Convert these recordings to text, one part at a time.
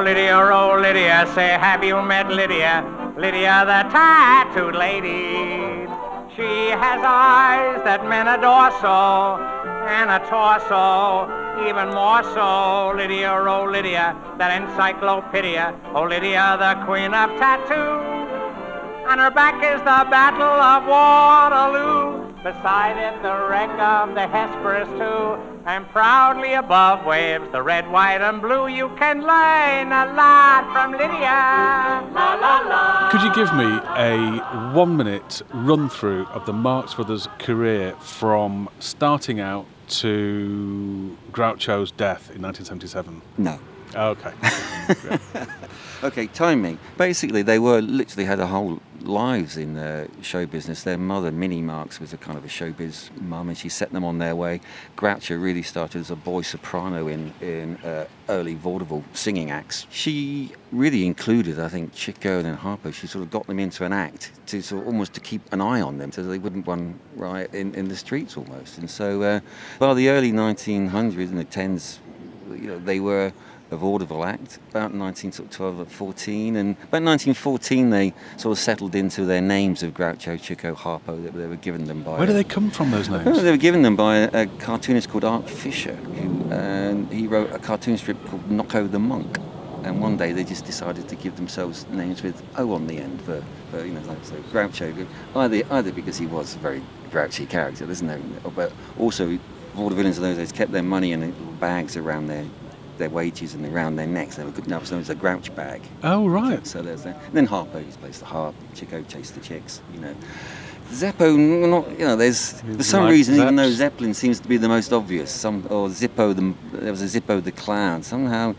Lydia, oh, Lydia, say, have you met Lydia? Lydia, the tattooed lady. She has eyes that men adore so, and a torso even more so. Lydia, oh, Lydia, that encyclopedia. Oh, Lydia, the queen of tattoo. On her back is the Battle of Waterloo. Beside it, the wreck of the Hesperus, too. And proudly above waves the red, white, and blue. You can learn a lot from Lydia. La, la, la. Could you give me a one minute run through of the Marx Brothers career from starting out to Groucho's death in 1977? No. Okay. Okay, timing. Basically, they were literally had a whole lives in the show business. Their mother, Minnie Marx, was a kind of a showbiz mum, and she set them on their way. Groucho really started as a boy soprano in in uh, early vaudeville singing acts. She really included, I think, Chico and Harpo. She sort of got them into an act to sort of almost to keep an eye on them, so they wouldn't run riot in, in the streets almost. And so, uh, by the early 1900s and the 10s, you know, they were a vaudeville act about 1912 or 14 and about 1914 they sort of settled into their names of Groucho, Chico, Harpo that they were given them by Where do they come from, those names? they were given them by a, a cartoonist called Art Fisher who and he wrote a cartoon strip called Knocko the Monk and one day they just decided to give themselves names with O on the end for, for you know like so Groucho either either because he was a very grouchy character there's no but also vaudevillains of those days kept their money in little bags around their their wages and around their necks. They were good enough, so it was a grouch bag. Oh, right. So there's that. And then Harpo, he plays the harp. Chico chased the chicks, you know. Zeppo, not you know. There's for some Like reason, even though Zeppelin seems to be the most obvious, some or Zippo, the there was a Zippo the clown. Somehow,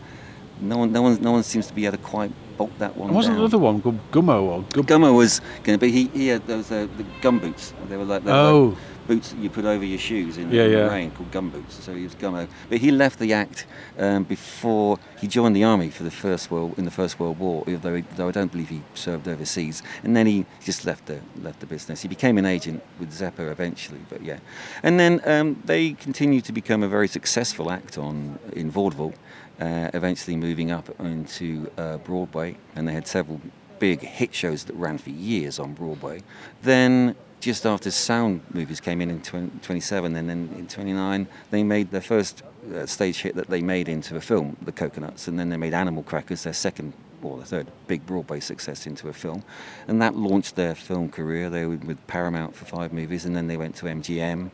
no one, no one, no one seems to be able to quite bolt that one And wasn't down. another one called Gummo or Gum? Gummo was going to be. He, he had those uh, the gum boots. They were like, they were Oh. like boots that you put over your shoes in, Yeah, in yeah. the rain, called gum boots. So he was Gummo. But he left the act um, before he joined the army for the first world in the First World War. Although, he, though I don't believe he served overseas. And then he just left the left the business. He became an agent with Zeppo eventually. But yeah, and then um, they continued to become a very successful act on in vaudeville. Uh, eventually moving up into uh, Broadway, and they had several big hit shows that ran for years on Broadway. Then, just after sound movies came in in 20, 27, and then in 29, they made their first uh, stage hit that they made into a film, The Cocoanuts, and then they made Animal Crackers, their second or the third big Broadway success into a film, and that launched their film career. They were with Paramount for five movies, and then they went to MGM,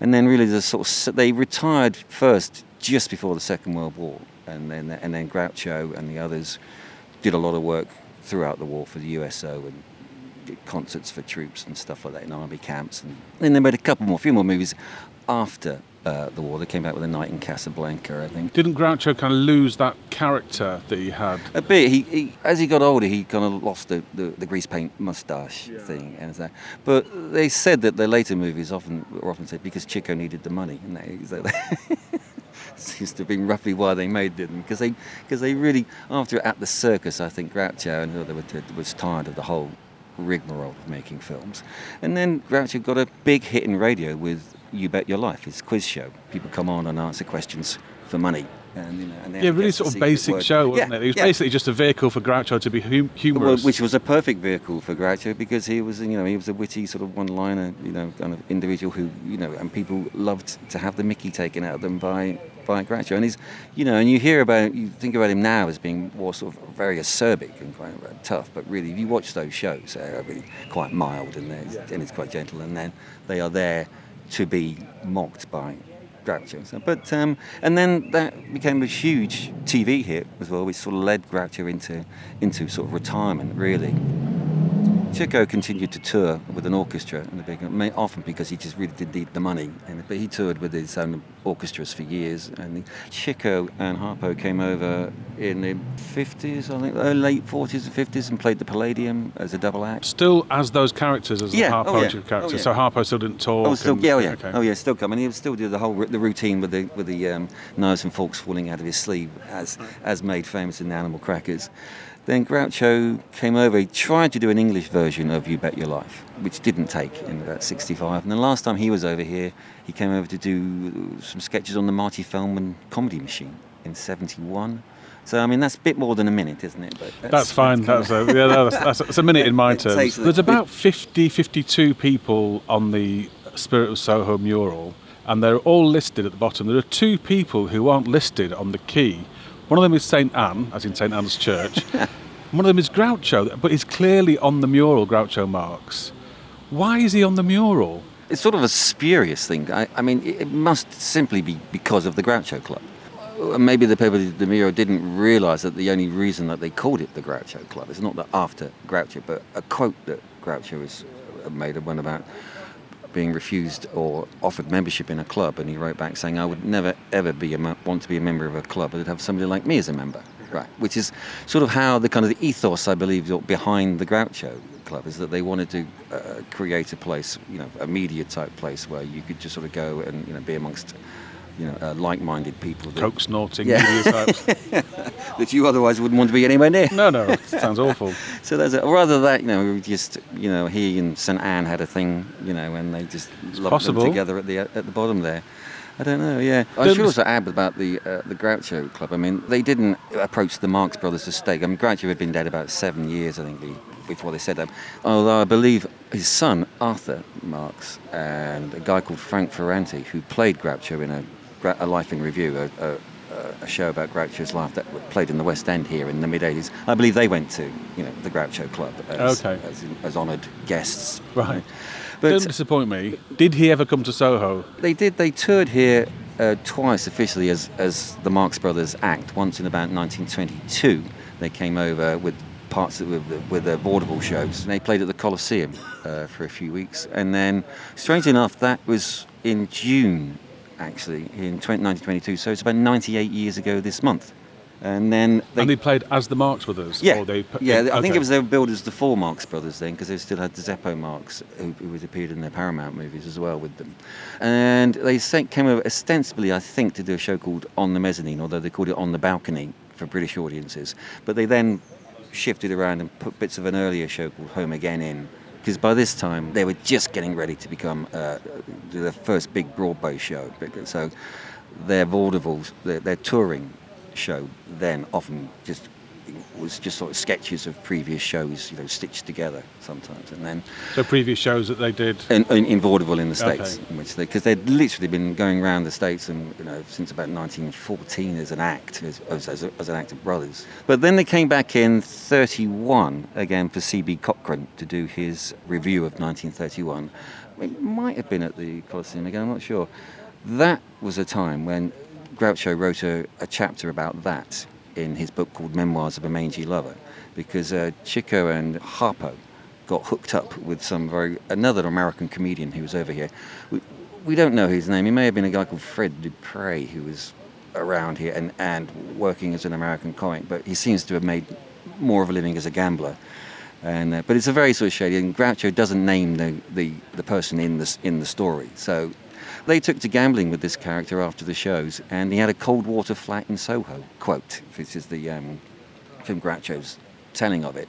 and then really the sort of they retired first just before the Second World War, and then and then Groucho and the others did a lot of work throughout the war for the USO and did concerts for troops and stuff like that in army camps, and then they made a couple more, a few more movies after uh, the war. They came back with a Night in Casablanca, I think. Didn't Groucho kind of lose that character that he had? A bit. He, he as he got older, he kind of lost the, the, the grease paint mustache thing, and that. But they said that the later movies often were often said because Chico needed the money, and they, so seems to have been roughly why they made them because they because they really after at the circus, I think Groucho and they were was tired of the whole rigmarole of making films, and then Groucho got a big hit in radio with You Bet Your Life, his quiz show. People come on and answer questions for money. And, you know, and Yeah, really sort of basic word. show, wasn't Yeah, it? It was yeah. basically just a vehicle for Groucho to be hum- Well, humorous. which was a perfect vehicle for Groucho because he was, you know, he was a witty sort of one-liner, you know, kind of individual who, you know, and people loved to have the Mickey taken out of them by by Groucho. And he's, you know, and you hear about, you think about him now as being more sort of very acerbic and quite uh, tough, but really, if you watch those shows, they're really quite mild and, they're, and it's quite gentle, and then they are there to be mocked by Groucho. So, but um, and then that became a huge TV hit as well, which sort of led Groucho into into sort of retirement, really. Chico continued to tour with an orchestra, and big, often because he just really did need the money. And, but he toured with his own orchestras for years. And Chico and Harpo came over in the 50s, I think, uh, late 40s and 50s, and played the Palladium as a double act. Still as those characters, as Yeah, the oh yeah, characters. oh yeah. So Harpo still didn't talk. Oh, still, and- yeah, oh yeah, okay. oh yeah, still coming. He would still do the whole the routine with the with the um, knives and forks falling out of his sleeve, as as made famous in the Animal Crackers. Then Groucho came over. He tried to do an English version of You Bet Your Life, which didn't take in about '65. And the last time he was over here, he came over to do some sketches on the Marty Feldman Comedy Machine in '71. So I mean, that's a bit more than a minute, isn't it? But That's fine. That's a, yeah, that's, that's, that's a minute in my terms. There's about 50, 52 people on the Spirit of Soho mural, and they're all listed at the bottom. There are two people who aren't listed on the key. One of them is St Anne, as in St Anne's Church. One of them is Groucho, but he's clearly on the mural, Groucho Marx. Why is he on the mural? It's sort of a spurious thing. I, I mean, it, must simply be because of the Groucho Club. Uh, Maybe the people at the mural didn't realise that the only reason that they called it the Groucho Club is not that after Groucho, but a quote that Groucho has uh, made one about being refused or offered membership in a club, and he wrote back saying, "I would never ever be a, want to be a member of a club. I'd have somebody like me as a member." Right, which is sort of how the kind of the ethos I believe behind the Groucho Club is that they wanted to uh, create a place, you know, a media type place where you could just sort of go and you know be amongst you know uh, like-minded people that, Coke snorting Yeah. media types. that you otherwise wouldn't want to be anywhere near. No, no, it sounds awful. So there's a, rather that you know just you know he and St Anne had a thing you know and they just loved possible. them together at the at the bottom there. I don't know. Yeah, I should also add about the uh, the Groucho Club. I mean, they didn't approach the Marx Brothers estate. I mean, Groucho had been dead about seven years, I think, before they said that. Although I believe his son Arthur Marx and a guy called Frank Ferrante, who played Groucho in a, a Life in Revue, a, a, a show about Groucho's life that played in the West End here in the mid '80s. I believe they went to you know the Groucho Club as, Okay. as, as honoured guests. Right. But Don't disappoint me. Did he ever come to Soho? they did. They toured here uh, twice officially as, as the Marx Brothers act. Once in about 1922, they came over with parts of, with, with their vaudeville shows. And they played at the Coliseum uh, for a few weeks, and then, strangely enough, that was in June, actually, in 20, 1922. So it's about 98 years ago this month. And then they, and they played as the Marx Brothers? yeah, Or they, yeah. I think it was they were billed as the four Marx brothers then, because they still had the Zeppo Marx, who, who had appeared in their Paramount movies as well with them. And they sent, came over ostensibly, I think, to do a show called On the Mezzanine, although they called it On the Balcony for British audiences. But they then shifted around and put bits of an earlier show called Home Again in. Because by this time they were just getting ready to become uh, do their first big Broadway show. So their vaudevilles, their, their touring show then often just was just sort of sketches of previous shows, you know, stitched together sometimes, and then So previous shows that they did. in, in, in vaudeville in the states, Okay. in which they because they'd literally been going around the states and you know since about 1914 as an act as, as, as, a, as an act of brothers. But then they came back in 31 again for C.B. Cochran to do his revue of 1931. It might have been at the Coliseum again. I'm not sure. That was a time when Groucho wrote a, a chapter about that in his book called Memoirs of a Mangy Lover, because uh, Chico and Harpo got hooked up with some very another American comedian who was over here. We, we don't know his name. He may have been a guy called Fred Dupre who was around here and, and working as an American comic, but he seems to have made more of a living as a gambler. And, uh, but it's a very sort of shady. And Groucho doesn't name the, the, the person in the, in the story. So they took to gambling with this character after the shows, and he had a cold water flat in Soho, quote, this is the um, from Groucho's telling of it.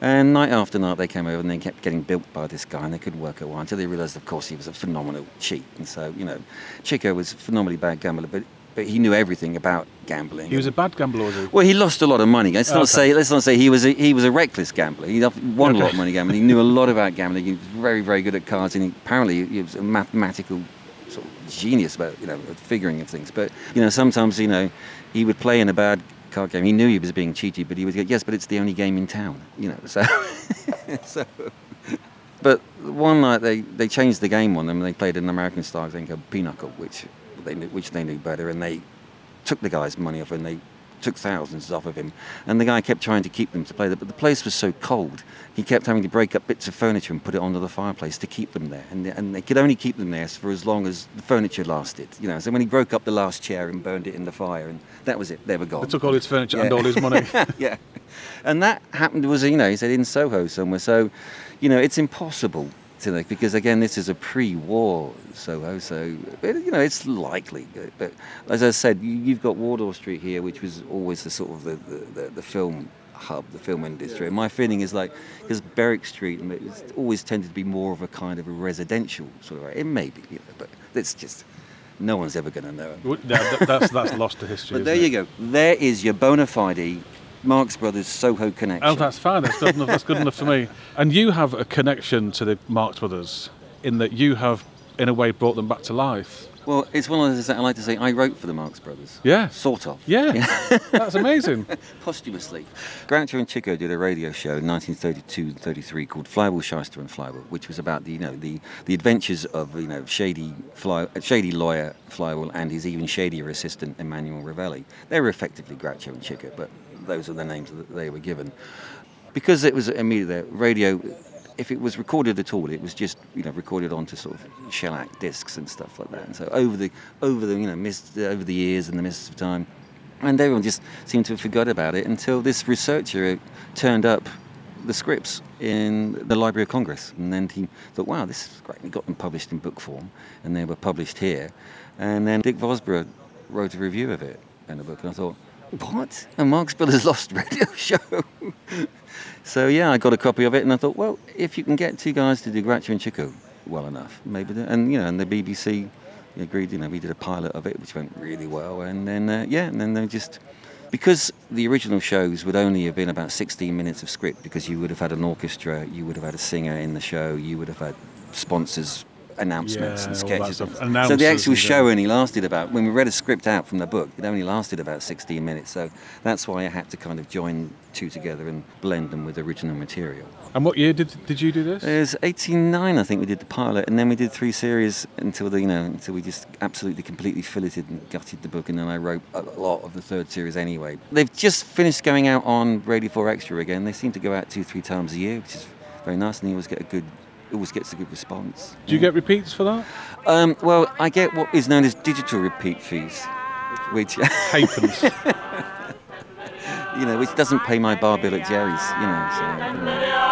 And night after night they came over and they kept getting built by this guy and they couldn't work out why until they realised, of course, he was a phenomenal cheat. And so, you know, Chico was a phenomenally bad gambler, but, but he knew everything about gambling. He was a bad gambler, was he? Well, he lost a lot of money. Let's not Okay. say let's not say he was a, he was a reckless gambler. He won a lot of money gambling. He knew a lot about gambling. He was very very good at cards, and he, apparently he was a mathematical genius about you know figuring of things. But you know sometimes you know he would play in a bad card game. He knew he was being cheated, but he would go yes, but it's the only game in town. You know so so. But one night they, they changed the game on them. and They played an American style thing called Pinochle, which they knew, which they knew better, and they took the guy's money off and they took thousands off of him. And the guy kept trying to keep them to play, but the place was so cold, he kept having to break up bits of furniture and put it onto the fireplace to keep them there. And, and they could only keep them there for as long as the furniture lasted. You know, so when he broke up the last chair and burned it in the fire, and that was it, they were gone. They took all his furniture and all his money. yeah. And that happened was, you know, he said in Soho somewhere. So, you know, it's impossible because again, this is a pre-war Soho. Uh, so, but, you know, it's likely. But as I said, you, you've got Wardour Street here, which was always the sort of the the, the, the film hub, the film industry. And my feeling is like because Berwick Street it's always tended to be more of a kind of a residential sort of. It may be, you know, but it's just. No one's ever going to know. W- yeah, that's that's lost to history. But there isn't you go. There is your bona fide Marx Brothers Soho connection. Oh, that's fine. That's good enough. That's good enough for me. And you have a connection to the Marx Brothers in that you have, in a way, brought them back to life. well, it's one of those that I like to say I wrote for the Marx Brothers. Yeah. Sort of. Yeah, that's amazing. Posthumously. Groucho and Chico did a radio show in 1932 and 33 called Flywheel Shyster and Flywheel, which was about the you know the, the adventures of you know shady fly, shady lawyer Flywheel and his even shadier assistant Emmanuel Ravelli. They were effectively Groucho and Chico, but those are the names that they were given. Because it was immediately radio. If it was recorded at all, it was just you know recorded onto sort of shellac discs and stuff like that. And so over the over the you know mist over the years and the mists of time, and everyone just seemed to have forgot about it until this researcher turned up the scripts in the Library of Congress. And then he thought, wow, this is great. He got them published in book form, and they were published here. And then Dick Vosburgh wrote a review of it in a book, and I thought, what? A Marx Brothers Lost radio show? so yeah, I got a copy of it, and I thought, well, if you can get two guys to do Groucho and Chico well enough, maybe. And you know, and the BBC agreed. You know, we did a pilot of it, which went really well, and then uh, yeah, and then they just because the original shows would only have been about 16 minutes of script because you would have had an orchestra, you would have had a singer in the show, you would have had sponsors announcements Yeah, and sketches. and- so the actual show only lasted about when we read a script out from the book, it only lasted about 16 minutes. So that's why I had to kind of join two together and blend them with original material. And what year did did you do this? It was 89, I think, we did the pilot, and then we did three series until the, you know, until we just absolutely completely filleted and gutted the book, and then I wrote a lot of the third series anyway. They've just finished going out on Radio 4 Extra again. They seem to go out two, three times a year, which is very nice, and you always get a good, always gets a good response. Do you get repeats for that? Um, well, I get what is known as digital repeat fees, which Halfpence. you know, which doesn't pay my bar bill at Jerry's, you know. So, you know.